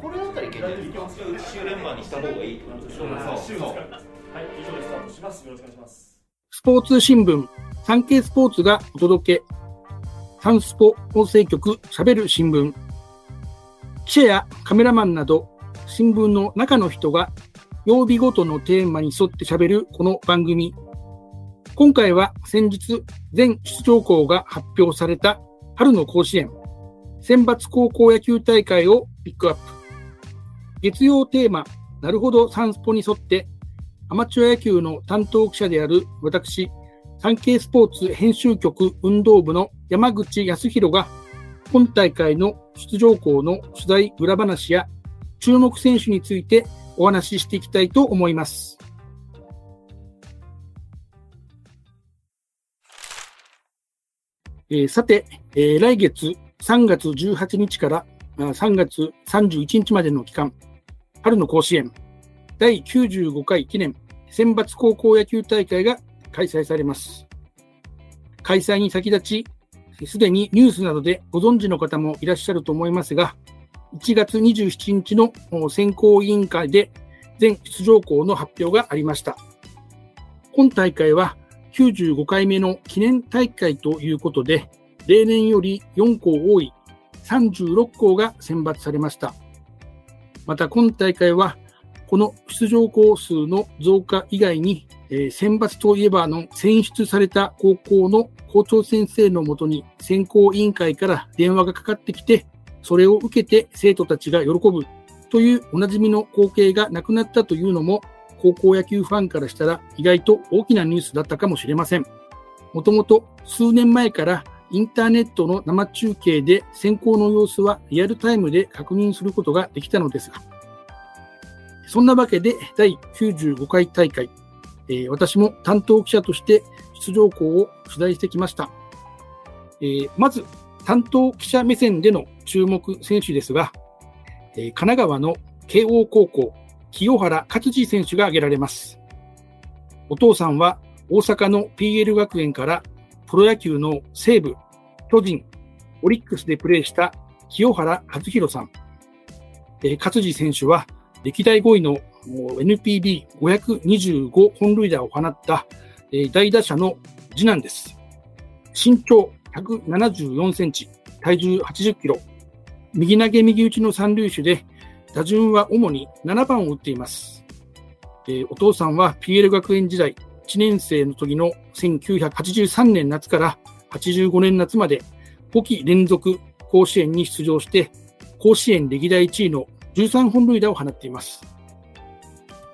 これだったらいけないですか。週連番にした方がいいってことでしょ。週ですからはい、以上でスタートします。よろしくお願いします。スポーツ新聞、サンケイスポーツがお届け。サンスポ音声局喋る新聞。記者やカメラマンなど、新聞の中の人が曜日ごとのテーマに沿って喋るこの番組。今回は先日、全出場校が発表された春の甲子園、選抜高校野球大会をピックアップ。月曜テーマ、なるほどサンスポに沿ってアマチュア野球の担当記者である私、産経スポーツ編集局運動部の山口康弘が、今大会の出場校の取材裏話や注目選手についてお話ししていきたいと思います。えーさて、えー来月3月18日から3月31日までの期間、春の甲子園第95回記念選抜高校野球大会が開催されます。開催に先立ち、すでにニュースなどでご存知の方もいらっしゃると思いますが、1月27日の選考委員会で全出場校の発表がありました。今大会は95回目の記念大会ということで、例年より4校多い36校が選抜されました。また今大会はこの出場校数の増加以外に、えー選抜といえばの選出された高校の校長先生のもとに選考委員会から電話がかかってきて、それを受けて生徒たちが喜ぶというおなじみの光景がなくなったというのも、高校野球ファンからしたら意外と大きなニュースだったかもしれません。もともと数年前からインターネットの生中継で選考の様子はリアルタイムで確認することができたのですが、そんなわけで第95回大会、えー私も担当記者として出場校を取材してきました。えーまず、担当記者目線での注目選手ですが、えー神奈川の慶応高校、清原勝次選手が挙げられます。お父さんは大阪の PL 学園からプロ野球の西武、巨人、オリックスでプレーした清原和弘さん。え勝次選手は歴代5位の NPB525 本塁打を放った、え大打者の次男です。身長174センチ、体重80キロ、右投げ右打ちの三塁手で、打順は主に7番を打っています。えお父さんは PL 学園時代、1年生の時の1983年夏から85年夏まで5期連続甲子園に出場して、甲子園歴代1位の13本塁打を放っています。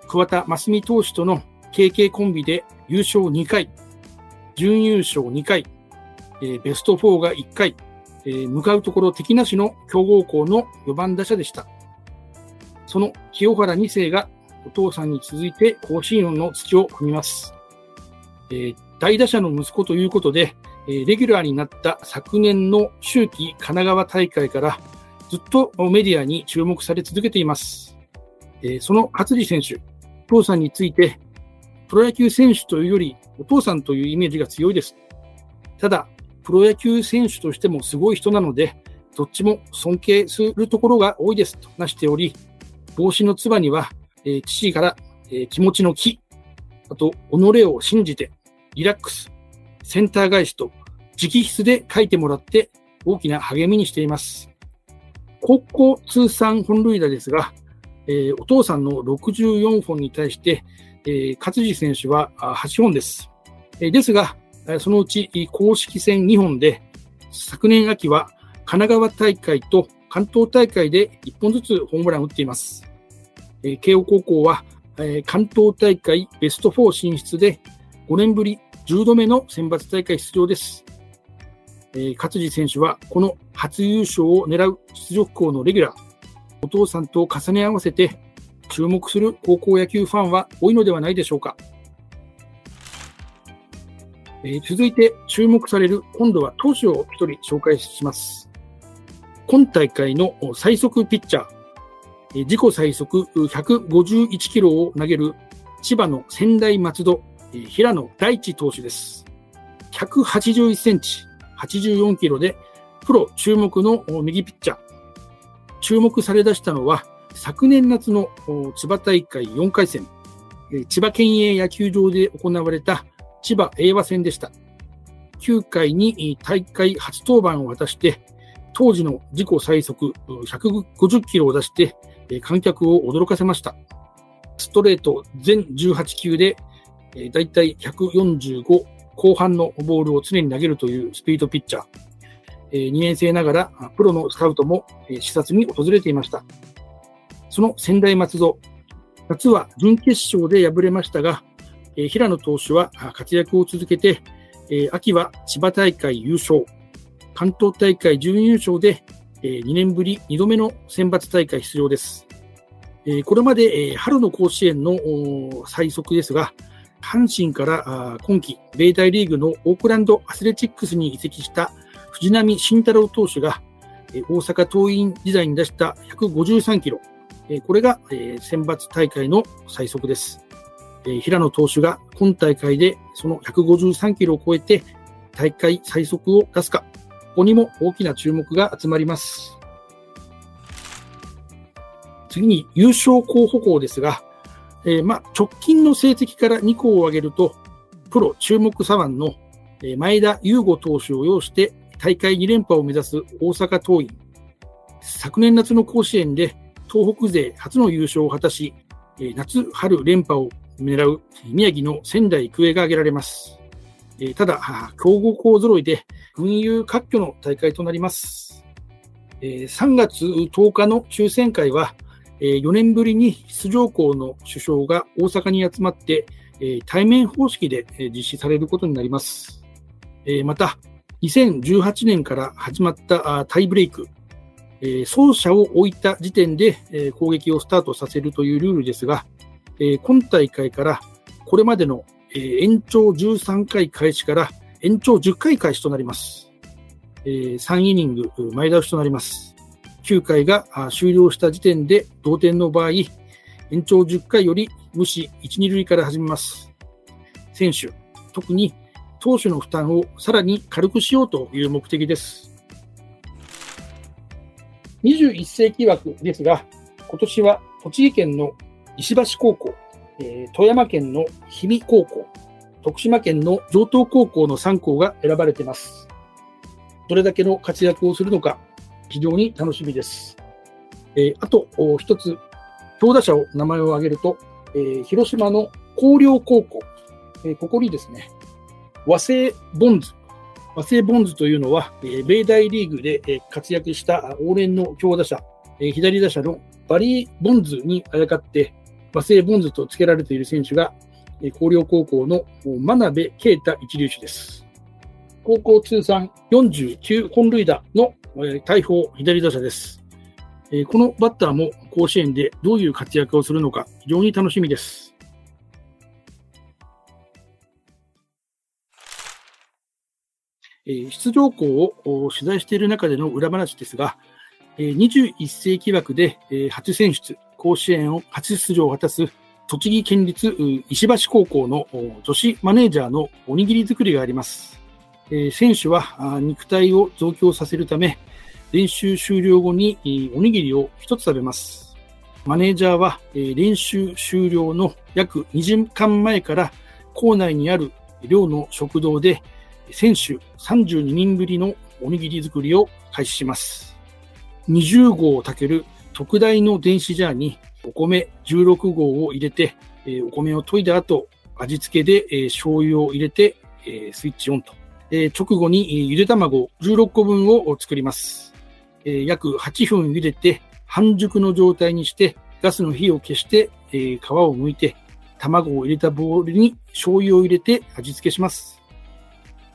桑田真澄投手との KK コンビで優勝2回、準優勝2回、えーベスト4が1回、えー向かうところ敵なしの強豪校の4番打者でした。その清原2世がお父さんに続いて甲子園の土を踏みます。えー大打者の息子ということで、えーレギュラーになった昨年の秋季神奈川大会からずっとメディアに注目され続けています。えーその勝地選手、お父さんについて、プロ野球選手というよりお父さんというイメージが強いです。ただ、プロ野球選手としてもすごい人なので、どっちも尊敬するところが多いですと話しており、帽子のつばには、えー父から、えー気持ちの気、あと、己を信じて、リラックス、センター返しと、直筆で書いてもらって、大きな励みにしています。高校通算本塁打ですが、えーお父さんの64本に対して、えー勝地選手は8本です。えーですが、そのうち公式戦2本で、昨年秋は神奈川大会と関東大会で1本ずつホームランを打っています。えー慶応高校は、えー関東大会ベスト4進出で5年ぶり10度目の選抜大会出場です。えー勝地選手はこの初優勝を狙う出場校のレギュラー、お父さんと重ね合わせて注目する高校野球ファンは多いのではないでしょうか。えー続いて注目される今度は投手を一人紹介します。今大会の最速ピッチャー、えー自己最速151キロを投げる千葉の仙台松戸、平野大地投手です。181センチ、84キロでプロ注目の右ピッチャー。注目され出したのは、昨年夏の千葉大会4回戦、千葉県営野球場で行われた千葉英和戦でした。9回に大会初登板を果たして、当時の自己最速150キロを出して、観客を驚かせました。ストレート全18球で、えー、だいたい145後半のボールを常に投げるというスピードピッチャー。え2年生ながらプロのスカウトもえ視察に訪れていました。その仙台松戸、夏は準決勝で敗れましたが、えー平野投手は活躍を続けて、えー秋は千葉大会優勝、関東大会準優勝で、え2年ぶり2度目の選抜大会出場です。えこれまで、え春の甲子園の最速ですが、阪神から今季、米大リーグのオークランドアスレチックスに移籍した藤浪晋太郎投手が、大阪桐蔭時代に出した153キロ、これが、選抜大会の最速です。平野投手が今大会でその153キロを超えて大会最速を出すか、ここにも大きな注目が集まります。次に優勝候補校ですが、えーまあ、直近の成績から2校を挙げると、プロ注目左腕の前田優吾投手を擁して大会2連覇を目指す大阪桐蔭。昨年夏の甲子園で東北勢初の優勝を果たし、夏春連覇を狙う宮城の仙台育英が挙げられます。ただ、あー強豪校揃いで群雄割拠の大会となります。3月10日の抽選会は、4年ぶりに出場校の首相が大阪に集まって、対面方式で実施されることになります。また、2018年から始まったタイブレイク、走者を置いた時点で、攻撃をスタートさせるというルールですが、今大会からこれまでの、延長13回開始から延長10回開始となります。3イニング前倒しとなります。9回が終了した時点で同点の場合、延長10回より無視1、2塁から始めます。選手、特に投手の負担をさらに軽くしようという目的です。21世紀枠ですが、今年は栃木県の石橋高校、えー富山県の氷見高校、徳島県の城東高校の3校が選ばれています。どれだけの活躍をするのか、非常に楽しみです。えーあとお一つ、強打者を名前を挙げると、えー広島の広陵高校、えーここにですね、和製ボンズ、和製ボンズというのは、えー米大リーグでえー活躍した往年の強打者、えー左打者のバリー・ボンズにあやかって、和製ボンズと付けられている選手が、えー広陵高校の真鍋啓太一流手です。高校通算49本塁打の大砲左打者です。えこのバッターも甲子園でどういう活躍をするのか非常に楽しみです。え出場校を取材している中での裏話ですが、え21世紀枠で、え初選出、甲子園を初出場を果たす栃木県立石橋高校の女子マネージャーのおにぎり作りがあります。え選手はあ肉体を増強させるため、練習終了後におにぎりを一つ食べます。マネージャーは、練習終了の約2時間前から校内にある寮の食堂で選手32人ぶりのおにぎり作りを開始します。20合を炊ける特大の電子ジャーにお米16合を入れて、お米を研いだ後、味付けで、醤油を入れて、スイッチオンと。直後にゆで卵16個分を作ります。え約8分茹でて半熟の状態にしてガスの火を消して、え皮を剥いて卵を入れたボウルに醤油を入れて味付けします。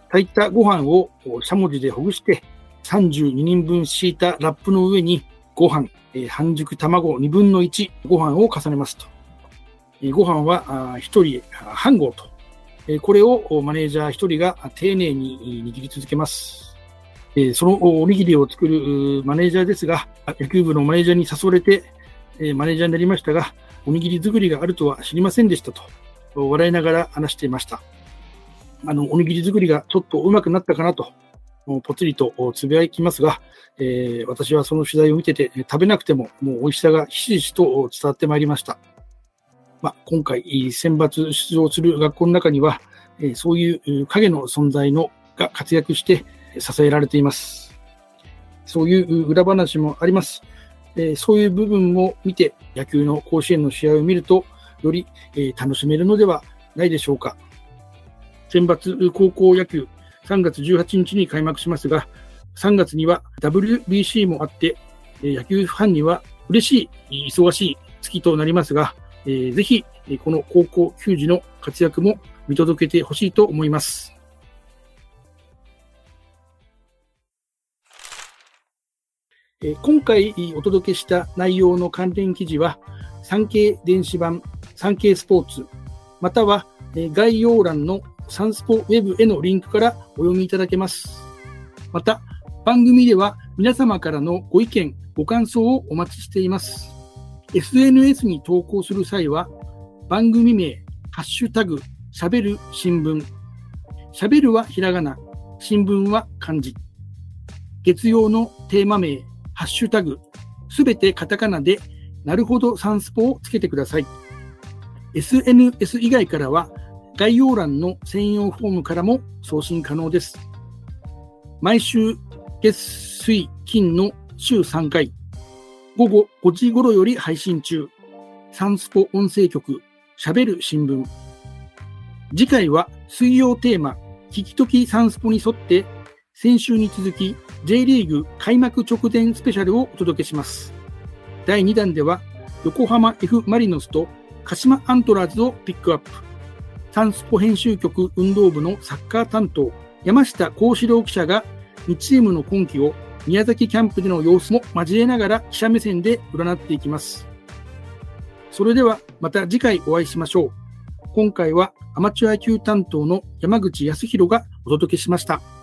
炊いたご飯をしゃもじでほぐして32人分敷いたラップの上にご飯、え半熟卵2分の1ご飯を重ねますと。えご飯は1人半合と。これをマネージャー1人が丁寧に握り続けます。えーそのおにぎりを作るマネージャーですが、野球部のマネージャーに誘われて、えーマネージャーになりましたが、おにぎり作りがあるとは知りませんでしたと、笑いながら話していました。あの、おにぎり作りがちょっと上手くなったかなとぽつりとつぶやきますが、えー、私はその取材を見てて、食べなくてももう美味しさがひしひしと伝わってまいりました。まあ、今回、選抜出場する学校の中には、えそういう影の存在のが活躍して支えられています。そういう裏話もあります。えそういう部分を見て、野球の甲子園の試合を見ると、よりえ楽しめるのではないでしょうか。選抜高校野球3月18日に開幕しますが、3月には WBC もあって、え野球ファンには嬉しい、忙しい月となりますが、えー、ぜひ、この高校球児の活躍も見届けてほしいと思います。今回お届けした内容の関連記事は、産経電子版、産経スポーツ、または概要欄のサンスポウェブへのリンクからお読みいただけます。また、番組では皆様からのご意見、ご感想をお待ちしています。SNS に投稿する際は、番組名、ハッシュタグ、しゃべる新聞。しゃべるはひらがな、新聞は漢字。月曜のテーマ名、ハッシュタグ、すべてカタカナで、なるほどサンスポをつけてください。SNS 以外からは、概要欄の専用フォームからも送信可能です。毎週月水金の週3回、午後5時頃より配信中。サンスポ音声局、喋る新聞。次回は水曜テーマ、聞きときサンスポに沿って、先週に続き J リーグ開幕直前スペシャルをお届けします。第2弾では、横浜 F マリノスと鹿島アントラーズをピックアップ。サンスポ編集局運動部のサッカー担当、山下幸四郎記者が2チームの今季を宮崎キャンプでの様子も交えながら記者目線で占っていきます。それではまた次回お会いしましょう。今回はアマチュア野球担当の山口康弘がお届けしました。